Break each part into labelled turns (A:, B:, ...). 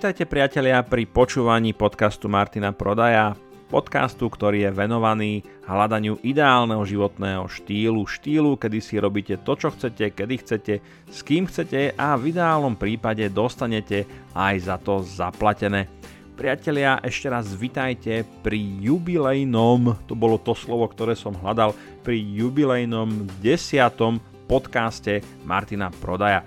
A: Vítajte priatelia pri počúvaní podcastu Martina Prodaja, podcastu, ktorý je venovaný hľadaniu ideálneho životného štýlu, štýlu, kedy si robíte to, čo chcete, kedy chcete, s kým chcete a v ideálnom prípade dostanete aj za to zaplatené. Priatelia, ešte raz vitajte pri jubilejnom, to bolo to slovo, ktoré som hľadal, pri jubilejnom desiatom podcaste Martina Prodaja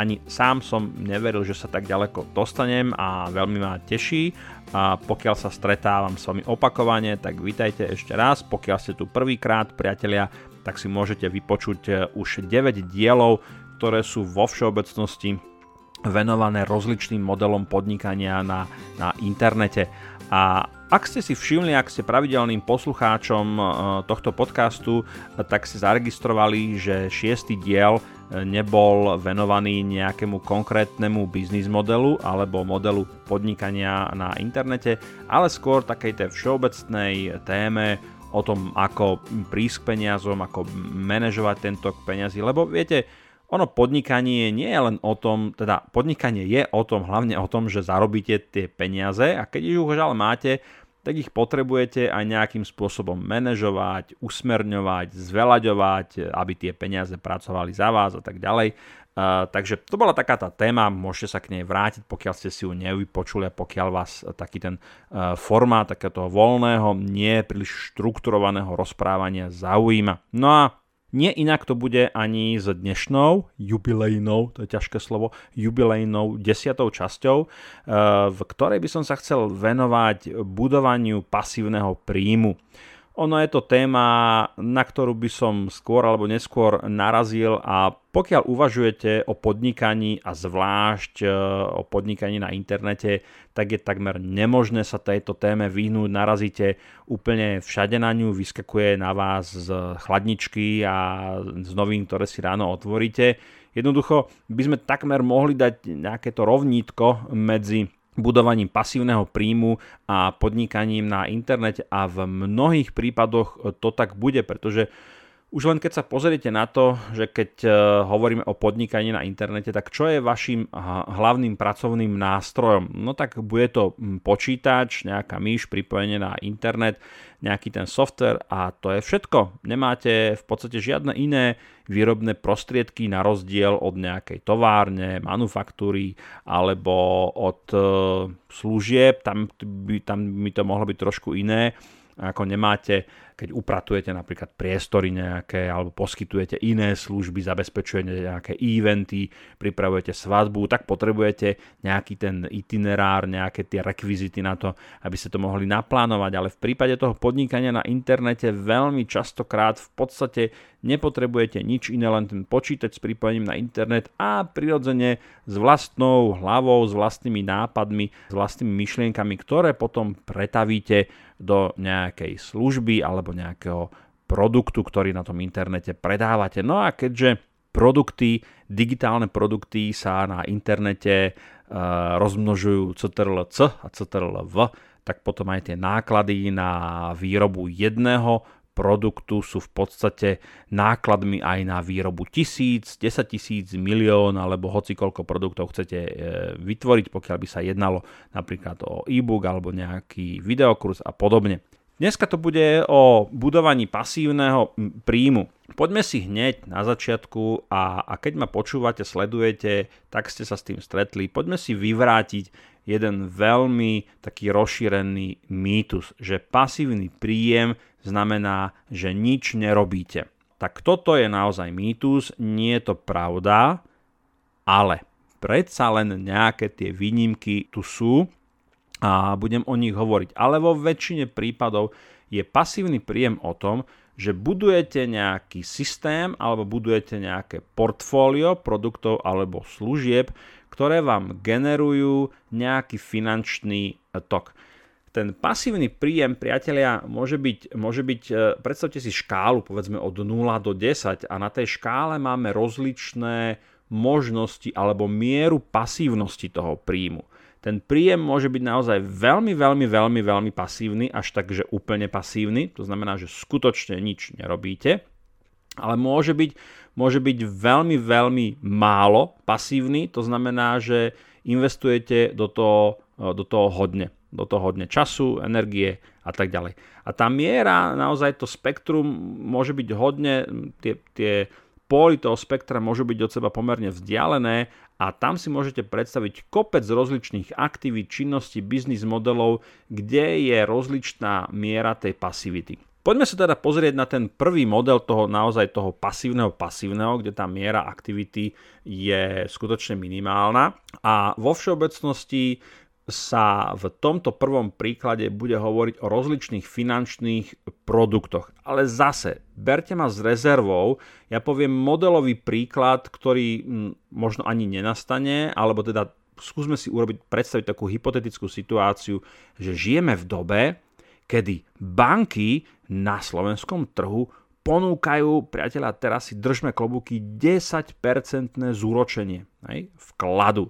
A: ani sám som neveril, že sa tak ďaleko dostanem a veľmi ma teší. A pokiaľ sa stretávam s vami opakovane, tak vítajte ešte raz. Pokiaľ ste tu prvýkrát, priatelia, tak si môžete vypočuť e, už 9 dielov, ktoré sú vo všeobecnosti venované rozličným modelom podnikania na, na internete. A ak ste si všimli, ak ste pravidelným poslucháčom e, tohto podcastu, tak ste zaregistrovali, že šiestý diel e, nebol venovaný nejakému konkrétnemu biznis modelu alebo modelu podnikania na internete, ale skôr takej tej všeobecnej téme o tom, ako prísť k peniazom, ako manažovať tento peniazy, lebo viete, ono podnikanie nie je len o tom, teda podnikanie je o tom, hlavne o tom, že zarobíte tie peniaze a keď už ale máte, tak ich potrebujete aj nejakým spôsobom manažovať, usmerňovať, zvelaďovať, aby tie peniaze pracovali za vás a tak ďalej. Uh, takže to bola taká tá téma, môžete sa k nej vrátiť, pokiaľ ste si ju nevypočuli a pokiaľ vás taký ten uh, formát takéto voľného, nie príliš štrukturovaného rozprávania zaujíma. No a nie inak to bude ani s dnešnou jubilejnou, to je ťažké slovo, jubilejnou desiatou časťou, eh, v ktorej by som sa chcel venovať budovaniu pasívneho príjmu. Ono je to téma, na ktorú by som skôr alebo neskôr narazil a pokiaľ uvažujete o podnikaní a zvlášť e, o podnikaní na internete, tak je takmer nemožné sa tejto téme vyhnúť. Narazíte úplne všade na ňu, vyskakuje na vás z chladničky a z novín, ktoré si ráno otvoríte. Jednoducho by sme takmer mohli dať nejaké to rovnítko medzi budovaním pasívneho príjmu a podnikaním na internete a v mnohých prípadoch to tak bude, pretože už len keď sa pozriete na to, že keď e, hovoríme o podnikaní na internete, tak čo je vašim hlavným pracovným nástrojom? No tak bude to počítač, nejaká myš, pripojenie na internet, nejaký ten software a to je všetko. Nemáte v podstate žiadne iné výrobné prostriedky na rozdiel od nejakej továrne, manufaktúry alebo od e, služieb, tam by, tam by to mohlo byť trošku iné ako nemáte, keď upratujete napríklad priestory nejaké alebo poskytujete iné služby, zabezpečujete nejaké eventy, pripravujete svadbu, tak potrebujete nejaký ten itinerár, nejaké tie rekvizity na to, aby ste to mohli naplánovať. Ale v prípade toho podnikania na internete veľmi častokrát v podstate nepotrebujete nič iné, len ten počítač s pripojením na internet a prirodzene s vlastnou hlavou, s vlastnými nápadmi, s vlastnými myšlienkami, ktoré potom pretavíte do nejakej služby alebo nejakého produktu, ktorý na tom internete predávate. No a keďže produkty, digitálne produkty sa na internete uh, rozmnožujú CTRL-C a CTRL-V, tak potom aj tie náklady na výrobu jedného produktu sú v podstate nákladmi aj na výrobu tisíc, 10 tisíc, milión alebo hoci koľko produktov chcete e, vytvoriť, pokiaľ by sa jednalo napríklad o e-book alebo nejaký videokurz a podobne. Dneska to bude o budovaní pasívneho príjmu. Poďme si hneď na začiatku a, a keď ma počúvate, sledujete, tak ste sa s tým stretli. Poďme si vyvrátiť jeden veľmi taký rozšírený mýtus, že pasívny príjem znamená, že nič nerobíte. Tak toto je naozaj mýtus, nie je to pravda, ale predsa len nejaké tie výnimky tu sú a budem o nich hovoriť. Ale vo väčšine prípadov je pasívny príjem o tom, že budujete nejaký systém alebo budujete nejaké portfólio produktov alebo služieb, ktoré vám generujú nejaký finančný tok ten pasívny príjem, priatelia, môže byť, môže byť, e, predstavte si škálu, povedzme od 0 do 10 a na tej škále máme rozličné možnosti alebo mieru pasívnosti toho príjmu. Ten príjem môže byť naozaj veľmi, veľmi, veľmi, veľmi pasívny, až tak, že úplne pasívny, to znamená, že skutočne nič nerobíte, ale môže byť, môže byť veľmi, veľmi málo pasívny, to znamená, že investujete do toho, do toho hodne. Do toho hodne času, energie a tak ďalej. A tá miera, naozaj to spektrum môže byť hodne, tie, tie póly toho spektra môžu byť od seba pomerne vzdialené a tam si môžete predstaviť kopec rozličných aktivít, činností, biznis modelov, kde je rozličná miera tej pasivity. Poďme sa teda pozrieť na ten prvý model toho naozaj toho pasívneho pasívneho, kde tá miera aktivity je skutočne minimálna a vo všeobecnosti sa v tomto prvom príklade bude hovoriť o rozličných finančných produktoch. Ale zase, berte ma s rezervou, ja poviem modelový príklad, ktorý hm, možno ani nenastane, alebo teda skúsme si urobiť, predstaviť takú hypotetickú situáciu, že žijeme v dobe, kedy banky na slovenskom trhu ponúkajú, priateľa, teraz si držme klobúky, 10% zúročenie hej, vkladu.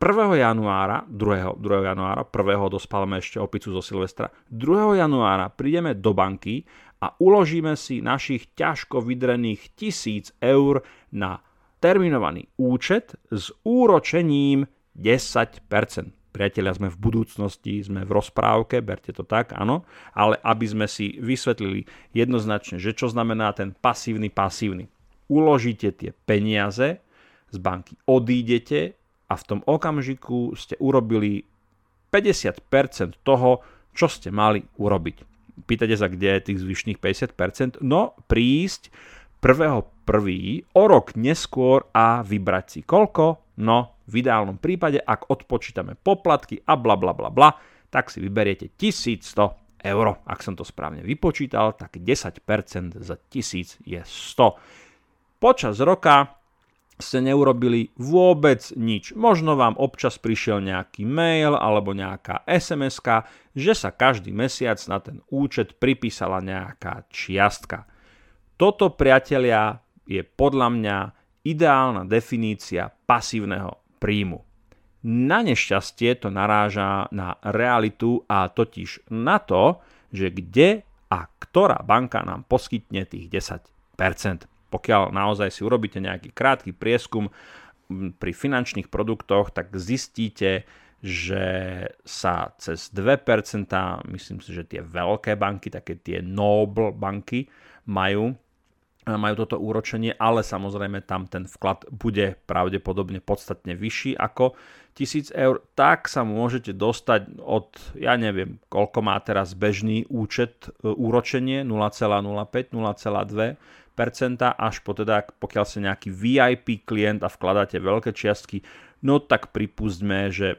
A: 1. januára, 2. 2. januára, 1. dospálame ešte opicu zo Silvestra, 2. januára prídeme do banky a uložíme si našich ťažko vydrených tisíc eur na terminovaný účet s úročením 10%. Priatelia, sme v budúcnosti, sme v rozprávke, berte to tak, áno, ale aby sme si vysvetlili jednoznačne, že čo znamená ten pasívny pasívny. Uložíte tie peniaze z banky, odídete, a v tom okamžiku ste urobili 50% toho, čo ste mali urobiť. Pýtate sa, kde je tých zvyšných 50%? No, prísť 1.1. o rok neskôr a vybrať si koľko? No, v ideálnom prípade, ak odpočítame poplatky a bla bla bla bla, tak si vyberiete 1100 eur. Ak som to správne vypočítal, tak 10% za 1000 je 100. Počas roka ste neurobili vôbec nič. Možno vám občas prišiel nejaký mail alebo nejaká sms že sa každý mesiac na ten účet pripísala nejaká čiastka. Toto, priatelia, je podľa mňa ideálna definícia pasívneho príjmu. Na nešťastie to naráža na realitu a totiž na to, že kde a ktorá banka nám poskytne tých 10% pokiaľ naozaj si urobíte nejaký krátky prieskum pri finančných produktoch, tak zistíte, že sa cez 2%, myslím si, že tie veľké banky, také tie noble banky, majú majú toto úročenie, ale samozrejme tam ten vklad bude pravdepodobne podstatne vyšší ako 1000 eur, tak sa môžete dostať od, ja neviem, koľko má teraz bežný účet e, úročenie, 0,05, 0,2 až po teda, pokiaľ ste nejaký VIP klient a vkladáte veľké čiastky, no tak pripustme, že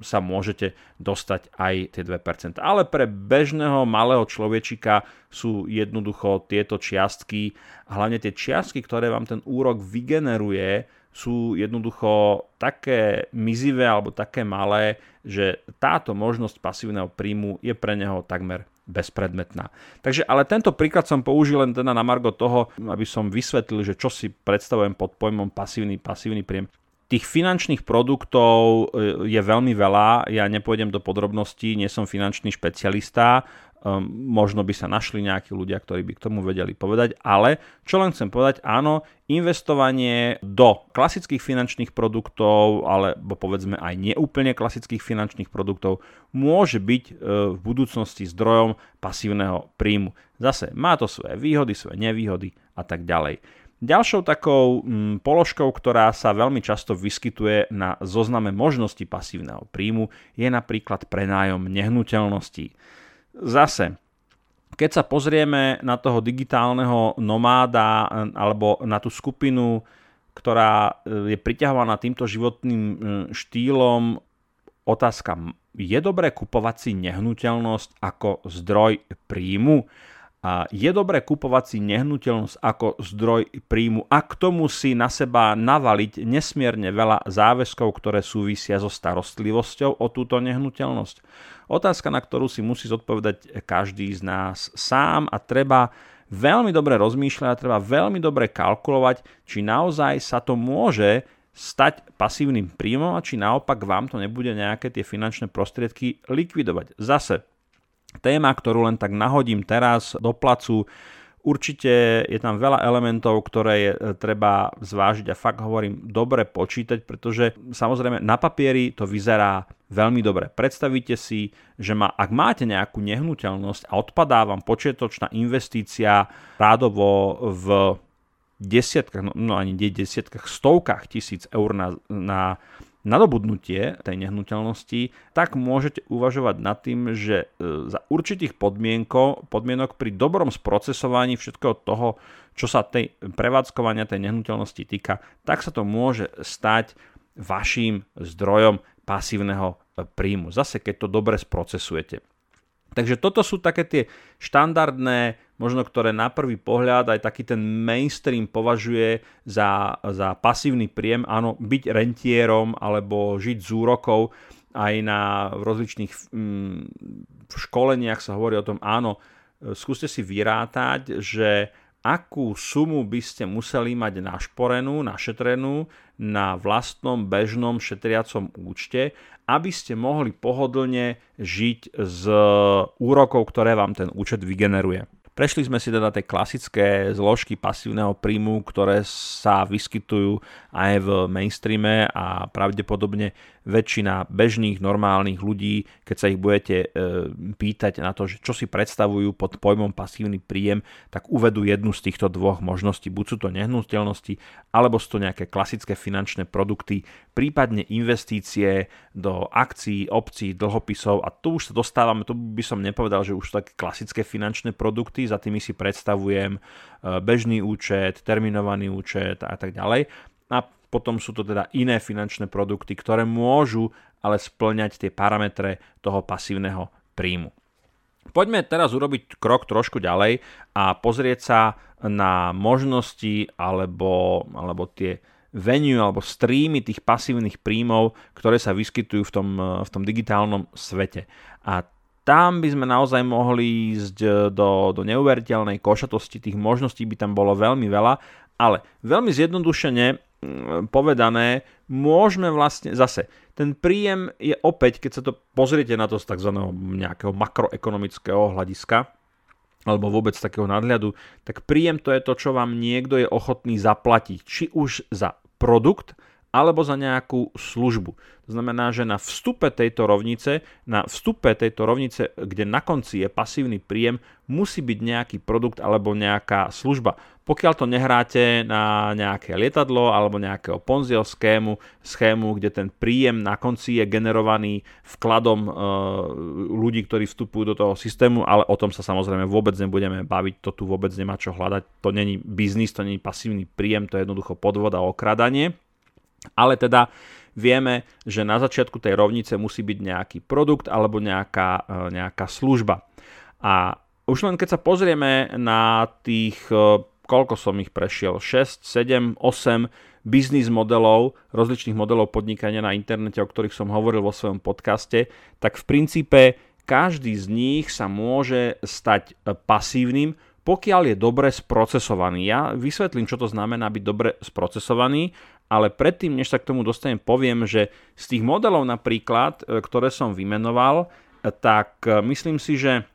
A: sa môžete dostať aj tie 2%. Ale pre bežného malého človečika sú jednoducho tieto čiastky, hlavne tie čiastky, ktoré vám ten úrok vygeneruje, sú jednoducho také mizivé alebo také malé, že táto možnosť pasívneho príjmu je pre neho takmer bezpredmetná. Takže, ale tento príklad som použil len teda na margo toho, aby som vysvetlil, že čo si predstavujem pod pojmom pasívny, pasívny príjem. Tých finančných produktov e, je veľmi veľa, ja nepôjdem do podrobností, nie som finančný špecialista, um, možno by sa našli nejakí ľudia, ktorí by k tomu vedeli povedať, ale čo len chcem povedať, áno, investovanie do klasických finančných produktov, alebo povedzme aj neúplne klasických finančných produktov, môže byť uh, v budúcnosti zdrojom pasívneho príjmu. Zase má to svoje výhody, svoje nevýhody a tak ďalej. Ďalšou takou mm, položkou, ktorá sa veľmi často vyskytuje na zozname možností pasívneho príjmu, je napríklad prenájom nehnuteľností. Zase, keď sa pozrieme na toho digitálneho nomáda alebo na tú skupinu, ktorá e, je priťahovaná týmto životným e, štýlom, otázka, je dobré kupovať si nehnuteľnosť ako zdroj príjmu? A je dobré kupovať si nehnuteľnosť ako zdroj príjmu a k tomu si na seba navaliť nesmierne veľa záväzkov, ktoré súvisia so starostlivosťou o túto nehnuteľnosť. Otázka, na ktorú si musí zodpovedať každý z nás sám a treba veľmi dobre rozmýšľať a treba veľmi dobre kalkulovať, či naozaj sa to môže stať pasívnym príjmom a či naopak vám to nebude nejaké tie finančné prostriedky likvidovať. Zase téma, ktorú len tak nahodím teraz do placu, Určite je tam veľa elementov, ktoré je treba zvážiť a fakt hovorím dobre počítať, pretože samozrejme na papieri to vyzerá veľmi dobre. Predstavíte si, že ma, ak máte nejakú nehnuteľnosť a odpadá vám počiatočná investícia rádovo v desiatkách, no, no ani desiatkách, stovkách tisíc eur na, na nadobudnutie tej nehnuteľnosti, tak môžete uvažovať nad tým, že e, za určitých podmienok pri dobrom sprocesovaní všetkého toho, čo sa tej prevádzkovania tej nehnuteľnosti týka, tak sa to môže stať vašim zdrojom pasívneho e, príjmu. Zase, keď to dobre sprocesujete. Takže toto sú také tie štandardné, možno ktoré na prvý pohľad aj taký ten mainstream považuje za, za pasívny príjem, áno, byť rentierom alebo žiť z úrokov, aj na rozličných mm, školeniach sa hovorí o tom, áno, skúste si vyrátať, že akú sumu by ste museli mať našporenú, našetrenú na vlastnom bežnom šetriacom účte, aby ste mohli pohodlne žiť z úrokov, ktoré vám ten účet vygeneruje. Prešli sme si teda tie klasické zložky pasívneho príjmu, ktoré sa vyskytujú aj v mainstreame a pravdepodobne väčšina bežných, normálnych ľudí, keď sa ich budete e, pýtať na to, čo si predstavujú pod pojmom pasívny príjem, tak uvedú jednu z týchto dvoch možností. Buď sú to nehnuteľnosti, alebo sú to nejaké klasické finančné produkty, prípadne investície do akcií, obcí, dlhopisov a tu už sa dostávame, tu by som nepovedal, že už sú také klasické finančné produkty, za tými si predstavujem e, bežný účet, terminovaný účet a tak ďalej. A potom sú to teda iné finančné produkty, ktoré môžu ale splňať tie parametre toho pasívneho príjmu. Poďme teraz urobiť krok trošku ďalej a pozrieť sa na možnosti alebo, alebo tie venue alebo streamy tých pasívnych príjmov, ktoré sa vyskytujú v tom, v tom digitálnom svete. A tam by sme naozaj mohli ísť do, do neuveriteľnej košatosti, tých možností by tam bolo veľmi veľa, ale veľmi zjednodušene povedané, môžeme vlastne zase, ten príjem je opäť, keď sa to pozriete na to z tzv. nejakého makroekonomického hľadiska, alebo vôbec takého nadhľadu, tak príjem to je to, čo vám niekto je ochotný zaplatiť. Či už za produkt, alebo za nejakú službu. To znamená, že na vstupe tejto rovnice, na vstupe tejto rovnice, kde na konci je pasívny príjem, musí byť nejaký produkt alebo nejaká služba. Pokiaľ to nehráte na nejaké lietadlo alebo nejakého ponziel schému, schému, kde ten príjem na konci je generovaný vkladom e, ľudí, ktorí vstupujú do toho systému, ale o tom sa samozrejme vôbec nebudeme baviť, to tu vôbec nemá čo hľadať, to není biznis, to není pasívny príjem, to je jednoducho podvod a okradanie. Ale teda vieme, že na začiatku tej rovnice musí byť nejaký produkt alebo nejaká, e, nejaká služba. A už len keď sa pozrieme na tých, e, koľko som ich prešiel, 6, 7, 8 biznis modelov, rozličných modelov podnikania na internete, o ktorých som hovoril vo svojom podcaste, tak v princípe každý z nich sa môže stať e, pasívnym, pokiaľ je dobre sprocesovaný. Ja vysvetlím, čo to znamená byť dobre sprocesovaný ale predtým, než sa k tomu dostanem, poviem, že z tých modelov napríklad, e, ktoré som vymenoval, e, tak myslím si, že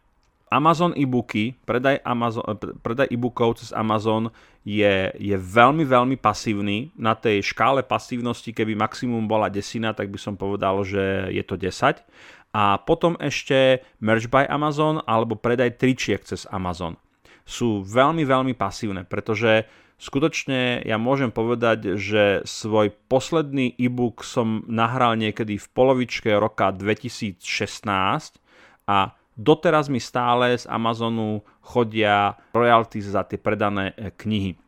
A: Amazon e-booky, predaj, Amazon, predaj e-bookov cez Amazon je, je veľmi, veľmi pasívny. Na tej škále pasívnosti, keby maximum bola desina, tak by som povedal, že je to 10. A potom ešte Merch by Amazon alebo predaj tričiek cez Amazon. Sú veľmi, veľmi pasívne, pretože Skutočne ja môžem povedať, že svoj posledný e-book som nahral niekedy v polovičke roka 2016 a doteraz mi stále z Amazonu chodia royalties za tie predané e, knihy.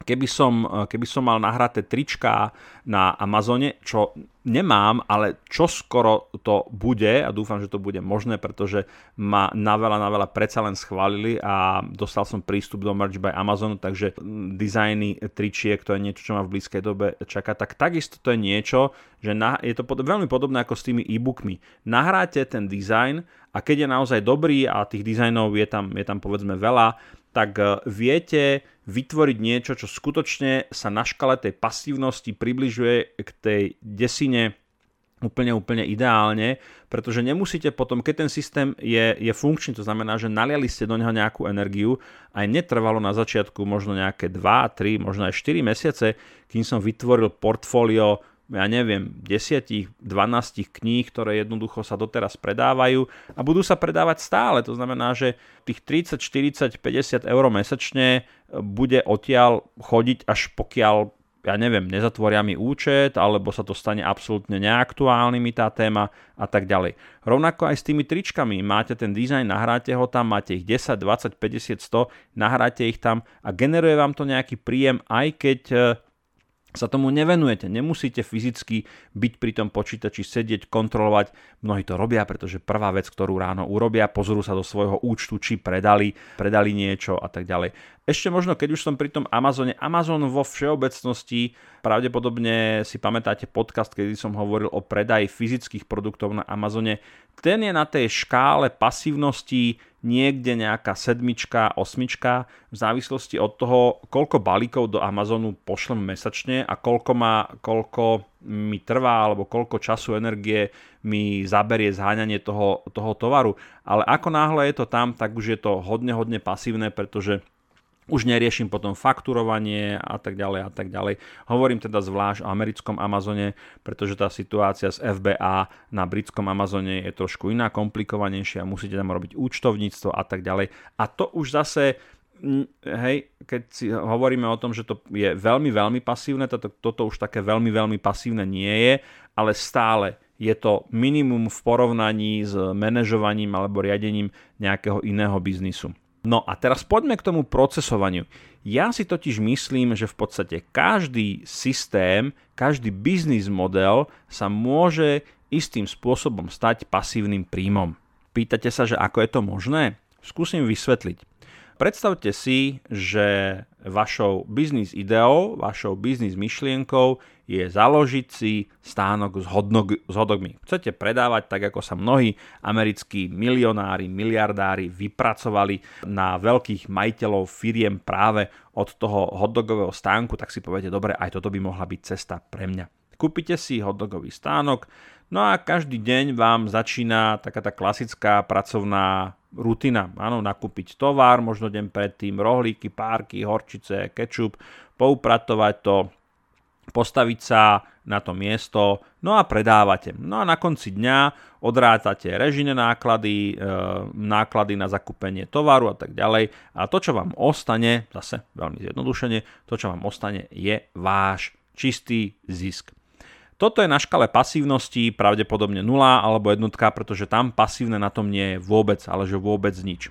A: Keby som, e, keby som mal nahraté trička na Amazone, čo nemám, ale čo skoro to bude a dúfam, že to bude možné, pretože ma na veľa, na veľa predsa len schválili a dostal som prístup do Merch by Amazonu, takže dizajny tričiek, to je niečo, čo ma v blízkej dobe čaká, tak takisto to je niečo, že na, je to pod, veľmi podobné ako s tými e-bookmi. Nahráte ten dizajn a keď je naozaj dobrý a tých dizajnov je tam, je tam povedzme veľa, tak e, viete vytvoriť niečo, čo skutočne sa na škale tej pasívnosti približuje k tej desine úplne, úplne ideálne, pretože nemusíte potom, keď ten systém je, je funkčný, to znamená, že naliali ste do neho nejakú energiu, aj netrvalo na začiatku možno nejaké 2, 3, možno aj 4 mesiace, kým som vytvoril portfólio ja neviem, 10, 12 kníh, ktoré jednoducho sa doteraz predávajú a budú sa predávať stále. To znamená, že tých 30, 40, 50 eur mesačne bude odtiaľ chodiť až pokiaľ ja neviem, nezatvoria mi účet, alebo sa to stane absolútne neaktuálnymi tá téma a tak ďalej. Rovnako aj s tými tričkami, máte ten dizajn, nahráte ho tam, máte ich 10, 20, 50, 100, nahráte ich tam a generuje vám to nejaký príjem, aj keď e, sa tomu nevenujete. Nemusíte fyzicky byť pri tom počítači, sedieť, kontrolovať. Mnohí to robia, pretože prvá vec, ktorú ráno urobia, pozorú sa do svojho účtu, či predali, predali niečo a tak ďalej. Ešte možno, keď už som pri tom Amazone, Amazon vo všeobecnosti, pravdepodobne si pamätáte podcast, kedy som hovoril o predaji fyzických produktov na Amazone, ten je na tej škále pasívnosti niekde nejaká sedmička, osmička, v závislosti od toho, koľko balíkov do Amazonu pošlem mesačne a koľko, má, koľko mi trvá alebo koľko času, energie mi zaberie zháňanie toho, toho tovaru. Ale ako náhle je to tam, tak už je to hodne, hodne pasívne, pretože už neriešim potom fakturovanie a tak ďalej a tak ďalej. Hovorím teda zvlášť o americkom Amazone, pretože tá situácia z FBA na britskom Amazone je trošku iná, komplikovanejšia, musíte tam robiť účtovníctvo a tak ďalej. A to už zase hej, keď si hovoríme o tom, že to je veľmi, veľmi pasívne, toto, toto už také veľmi, veľmi pasívne nie je, ale stále je to minimum v porovnaní s manažovaním alebo riadením nejakého iného biznisu. No a teraz poďme k tomu procesovaniu. Ja si totiž myslím, že v podstate každý systém, každý biznis model sa môže istým spôsobom stať pasívnym príjmom. Pýtate sa, že ako je to možné? Skúsim vysvetliť. Predstavte si, že vašou biznis ideou, vašou biznis myšlienkou je založiť si stánok s, hodnog, s hodogmi. Chcete predávať tak, ako sa mnohí americkí milionári, miliardári vypracovali na veľkých majiteľov firiem práve od toho hotdogového stánku, tak si poviete, dobre, aj toto by mohla byť cesta pre mňa. Kúpite si hotdogový stánok, no a každý deň vám začína taká tá klasická pracovná rutina. Áno, nakúpiť tovar, možno deň predtým, rohlíky, párky, horčice, kečup, poupratovať to, postaviť sa na to miesto, no a predávate. No a na konci dňa odrátate režine náklady, e, náklady na zakúpenie tovaru a tak ďalej. A to, čo vám ostane, zase veľmi zjednodušene, to, čo vám ostane, je váš čistý zisk. Toto je na škale pasívnosti pravdepodobne 0 alebo jednotka, pretože tam pasívne na tom nie je vôbec, ale že vôbec nič.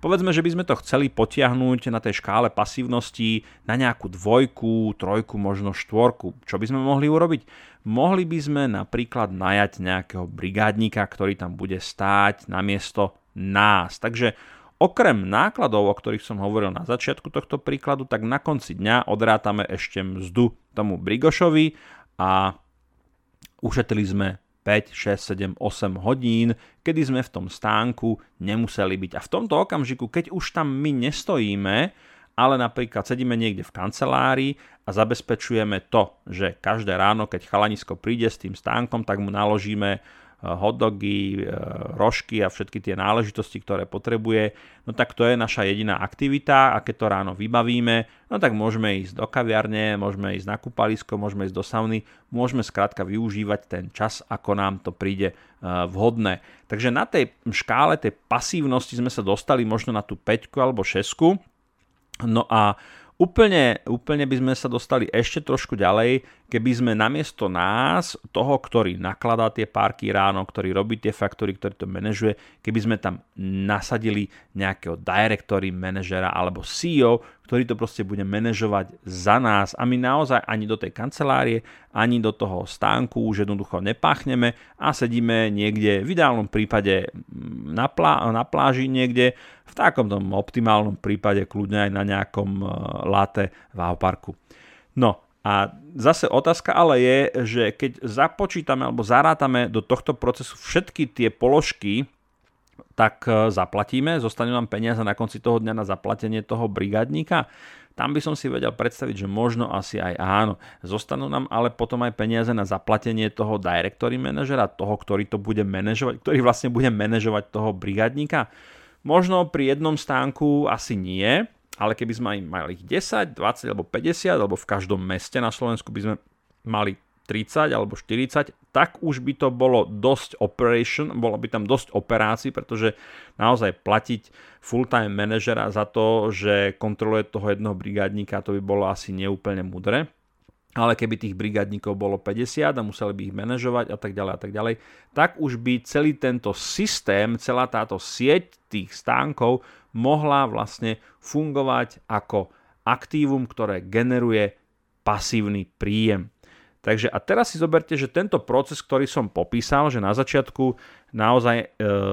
A: Povedzme, že by sme to chceli potiahnuť na tej škále pasívnosti na nejakú dvojku, trojku, možno štvorku. Čo by sme mohli urobiť? Mohli by sme napríklad najať nejakého brigádnika, ktorý tam bude stáť namiesto nás. Takže okrem nákladov, o ktorých som hovoril na začiatku tohto príkladu, tak na konci dňa odrátame ešte mzdu tomu Brigošovi a Ušetrili sme 5, 6, 7, 8 hodín, kedy sme v tom stánku nemuseli byť. A v tomto okamžiku, keď už tam my nestojíme, ale napríklad sedíme niekde v kancelárii a zabezpečujeme to, že každé ráno, keď chalanisko príde s tým stánkom, tak mu naložíme hotdogy, e, rožky a všetky tie náležitosti, ktoré potrebuje, no tak to je naša jediná aktivita a keď to ráno vybavíme, no tak môžeme ísť do kaviarne, môžeme ísť na kúpalisko, môžeme ísť do sauny, môžeme skrátka využívať ten čas, ako nám to príde e, vhodné. Takže na tej škále tej pasívnosti sme sa dostali možno na tú 5 alebo 6. No a Úplne, úplne by sme sa dostali ešte trošku ďalej, keby sme namiesto nás, toho, ktorý nakladá tie párky ráno, ktorý robí tie faktory, ktorý to manažuje, keby sme tam nasadili nejakého directory, manažera alebo CEO, ktorý to proste bude manažovať za nás a my naozaj ani do tej kancelárie, ani do toho stánku už jednoducho nepáchneme a sedíme niekde, v ideálnom prípade mm, na, plá, na pláži niekde, v takom tom optimálnom prípade kľudne aj na nejakom uh, late v parku. No a zase otázka ale je, že keď započítame alebo zarátame do tohto procesu všetky tie položky, tak e, zaplatíme, zostanú nám peniaze na konci toho dňa na zaplatenie toho brigádníka. Tam by som si vedel predstaviť, že možno asi aj áno. Zostanú nám ale potom aj peniaze na zaplatenie toho directory manažera, toho, ktorý to bude manažovať, ktorý vlastne bude manažovať toho brigádníka. Možno pri jednom stánku asi nie, ale keby sme mali 10, 20 alebo 50, alebo v každom meste na Slovensku by sme mali 30 alebo 40, tak už by to bolo dosť operation, bolo by tam dosť operácií, pretože naozaj platiť full-time manažera za to, že kontroluje toho jednoho brigádníka, to by bolo asi neúplne mudré. Ale keby tých brigádníkov bolo 50 a museli by ich manažovať a tak ďalej a tak ďalej, tak už by celý tento systém, celá táto sieť tých stánkov mohla vlastne fungovať ako aktívum, ktoré generuje pasívny príjem. Takže a teraz si zoberte, že tento proces, ktorý som popísal, že na začiatku naozaj e,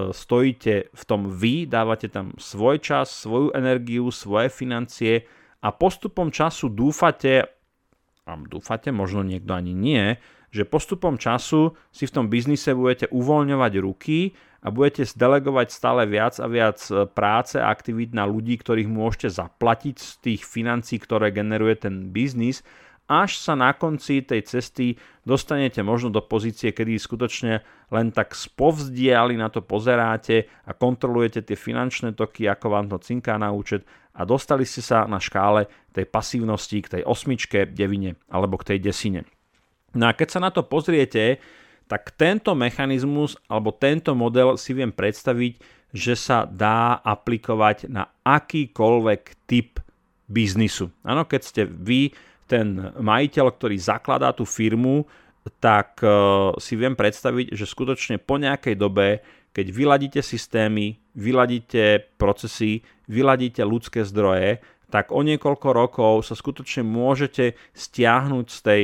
A: stojíte v tom vy, dávate tam svoj čas, svoju energiu, svoje financie a postupom času dúfate, a dúfate, možno niekto ani nie, že postupom času si v tom biznise budete uvoľňovať ruky a budete delegovať stále viac a viac e, práce a aktivít na ľudí, ktorých môžete zaplatiť z tých financí, ktoré generuje ten biznis až sa na konci tej cesty dostanete možno do pozície, kedy skutočne len tak spovzdiali na to pozeráte a kontrolujete tie finančné toky, ako vám to cinká na účet a dostali ste sa na škále tej pasívnosti k tej osmičke, devine alebo k tej desine. No a keď sa na to pozriete, tak tento mechanizmus alebo tento model si viem predstaviť, že sa dá aplikovať na akýkoľvek typ biznisu. Áno, keď ste vy ten majiteľ, ktorý zakladá tú firmu, tak e, si viem predstaviť, že skutočne po nejakej dobe, keď vyladíte systémy, vyladíte procesy, vyladíte ľudské zdroje, tak o niekoľko rokov sa skutočne môžete stiahnuť z tej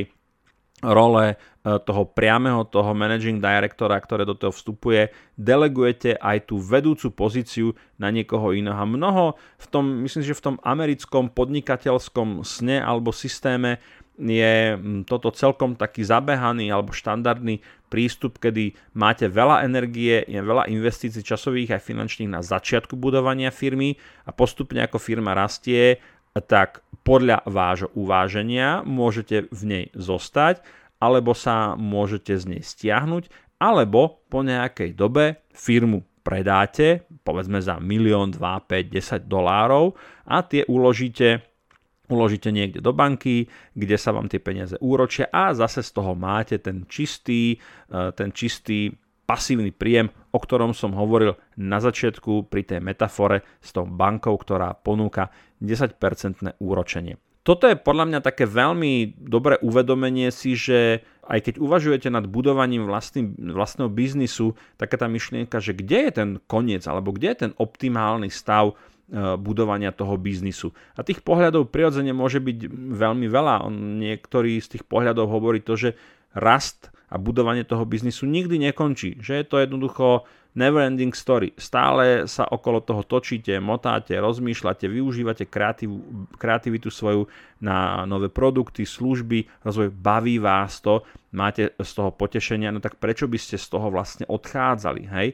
A: role e, toho priameho, toho managing directora, ktoré do toho vstupuje, delegujete aj tú vedúcu pozíciu na niekoho iného. Mnoho v tom, myslím, že v tom americkom podnikateľskom sne alebo systéme je toto celkom taký zabehaný alebo štandardný prístup, kedy máte veľa energie, je veľa investícií časových aj finančných na začiatku budovania firmy a postupne ako firma rastie, tak podľa vášho uváženia môžete v nej zostať, alebo sa môžete z nej stiahnuť, alebo po nejakej dobe firmu predáte, povedzme za milión, 2, 5, 10 dolárov a tie uložíte uložíte niekde do banky, kde sa vám tie peniaze úročia a zase z toho máte ten čistý, eh, ten čistý pasívny príjem, o ktorom som hovoril na začiatku pri tej metafore s tou bankou, ktorá ponúka 10% úročenie. Toto je podľa mňa také veľmi dobré uvedomenie si, že aj keď uvažujete nad budovaním vlastný, vlastného biznisu, taká tá myšlienka, že kde je ten koniec alebo kde je ten optimálny stav e, budovania toho biznisu. A tých pohľadov prirodzene môže byť veľmi veľa. On, niektorý z tých pohľadov hovorí to, že rast a budovanie toho biznisu nikdy nekončí. Že je to jednoducho never ending story. Stále sa okolo toho točíte, motáte, rozmýšľate, využívate kreativ, kreativitu svoju na nové produkty, služby, rozvoj, baví vás to, máte z toho potešenia, no tak prečo by ste z toho vlastne odchádzali, hej?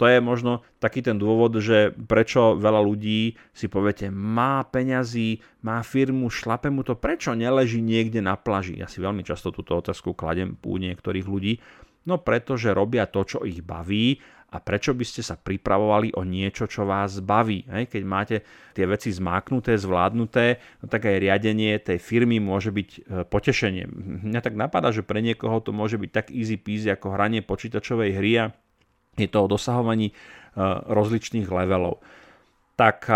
A: To je možno taký ten dôvod, že prečo veľa ľudí si poviete, má peňazí, má firmu, šlape mu to, prečo neleží niekde na plaži? Ja si veľmi často túto otázku kladem u niektorých ľudí, no pretože robia to, čo ich baví a prečo by ste sa pripravovali o niečo, čo vás baví. Hej? Keď máte tie veci zmáknuté, zvládnuté, no tak aj riadenie tej firmy môže byť e, potešenie. Mňa tak napadá, že pre niekoho to môže byť tak easy peasy ako hranie počítačovej hry a je to o dosahovaní e, rozličných levelov. Tak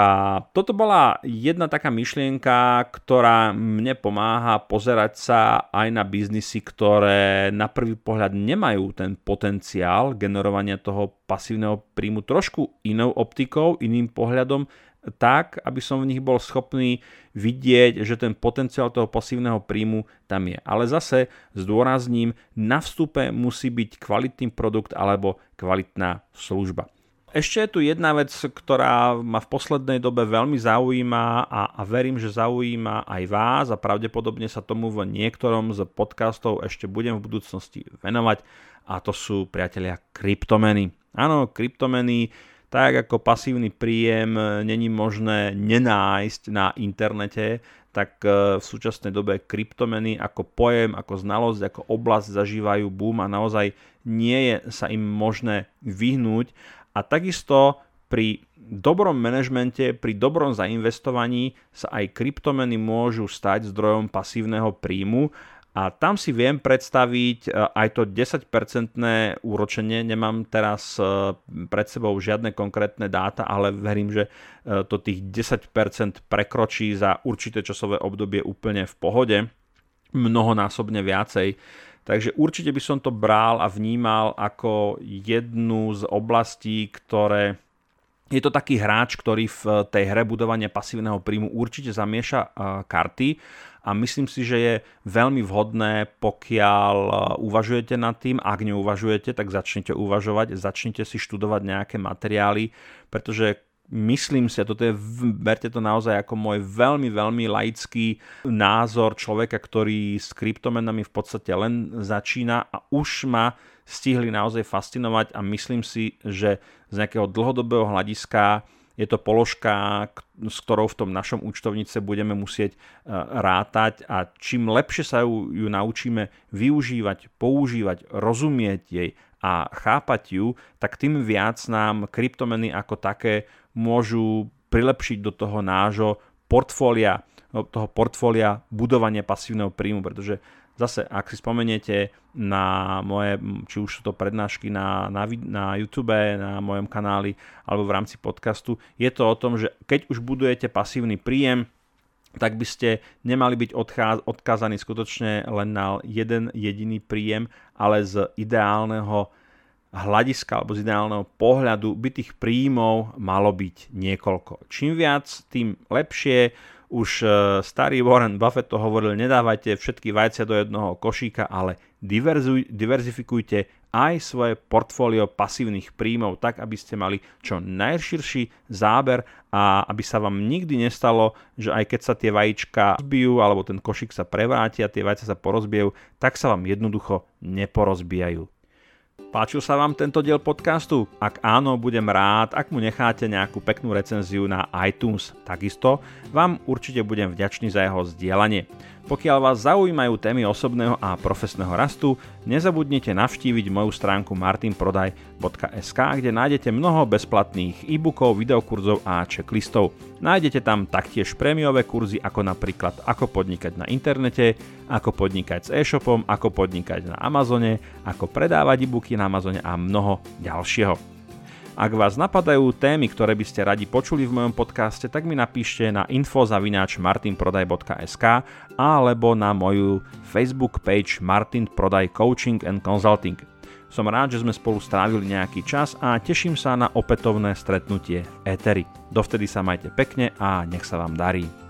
A: toto bola jedna taká myšlienka, ktorá mne pomáha pozerať sa aj na biznisy, ktoré na prvý pohľad nemajú ten potenciál generovania toho pasívneho príjmu trošku inou optikou, iným pohľadom, tak, aby som v nich bol schopný vidieť, že ten potenciál toho pasívneho príjmu tam je. Ale zase zdôrazním, na vstupe musí byť kvalitný produkt alebo kvalitná služba. Ešte je tu jedna vec, ktorá ma v poslednej dobe veľmi zaujíma a, a verím, že zaujíma aj vás a pravdepodobne sa tomu v niektorom z podcastov ešte budem v budúcnosti venovať a to sú priatelia kryptomeny. Áno, kryptomeny, tak ako pasívny príjem není možné nenájsť na internete, tak e, v súčasnej dobe kryptomeny ako pojem, ako znalosť, ako oblasť zažívajú boom a naozaj nie je sa im možné vyhnúť. A takisto pri dobrom manažmente, pri dobrom zainvestovaní sa aj kryptomeny môžu stať zdrojom pasívneho príjmu a tam si viem predstaviť e, aj to 10-percentné úročenie. Nemám teraz e, pred sebou žiadne konkrétne dáta, ale verím, že e, to tých 10% prekročí za určité časové obdobie úplne v pohode. Mnohonásobne viacej. Takže určite by som to bral a vnímal ako jednu z oblastí, ktoré je to taký hráč, ktorý v tej hre budovania pasívneho príjmu určite zamieša karty a myslím si, že je veľmi vhodné, pokiaľ e, uvažujete nad tým, ak neuvažujete, tak začnite uvažovať, začnite si študovať nejaké materiály, pretože myslím si, a toto je, berte to naozaj ako môj veľmi, veľmi laický názor človeka, ktorý s kryptomenami v podstate len začína a už ma stihli naozaj fascinovať a myslím si, že z nejakého dlhodobého hľadiska je to položka, s ktorou v tom našom účtovnice budeme musieť e, rátať a čím lepšie sa ju, ju naučíme využívať, používať, rozumieť jej a chápať ju, tak tým viac nám kryptomeny ako také môžu prilepšiť do toho nášho portfólia, toho portfólia budovania pasívneho príjmu, pretože Zase, ak si spomeniete na moje, či už sú to prednášky na, na, na YouTube, na mojom kanáli alebo v rámci podcastu, je to o tom, že keď už budujete pasívny príjem, tak by ste nemali byť odcház- odkázaní skutočne len na jeden jediný príjem, ale z ideálneho hľadiska alebo z ideálneho pohľadu by tých príjmov malo byť niekoľko. Čím viac, tým lepšie už e, starý Warren Buffett to hovoril, nedávajte všetky vajcia do jednoho košíka, ale diverzifikujte aj svoje portfólio pasívnych príjmov tak, aby ste mali čo najširší záber a aby sa vám nikdy nestalo, že aj keď sa tie vajíčka rozbijú alebo ten košík sa prevráti a tie vajcia sa porozbijú, tak sa vám jednoducho neporozbijajú. Páčil sa vám tento diel podcastu? Ak áno, budem rád, ak mu necháte nejakú peknú recenziu na iTunes. Takisto vám určite budem vďačný za jeho zdieľanie. Pokiaľ vás zaujímajú témy osobného a profesného rastu, nezabudnite navštíviť moju stránku martinprodaj.sk, kde nájdete mnoho bezplatných e-bookov, videokurzov a checklistov. Nájdete tam taktiež prémiové kurzy ako napríklad ako podnikať na internete, ako podnikať s e-shopom, ako podnikať na Amazone, ako predávať e-booky na Amazone a mnoho ďalšieho. Ak vás napadajú témy, ktoré by ste radi počuli v mojom podcaste, tak mi napíšte na info.martinprodaj.sk alebo na moju Facebook page Martin Prodaj Coaching and Consulting. Som rád, že sme spolu strávili nejaký čas a teším sa na opätovné stretnutie v Eteri. Dovtedy sa majte pekne a nech sa vám darí.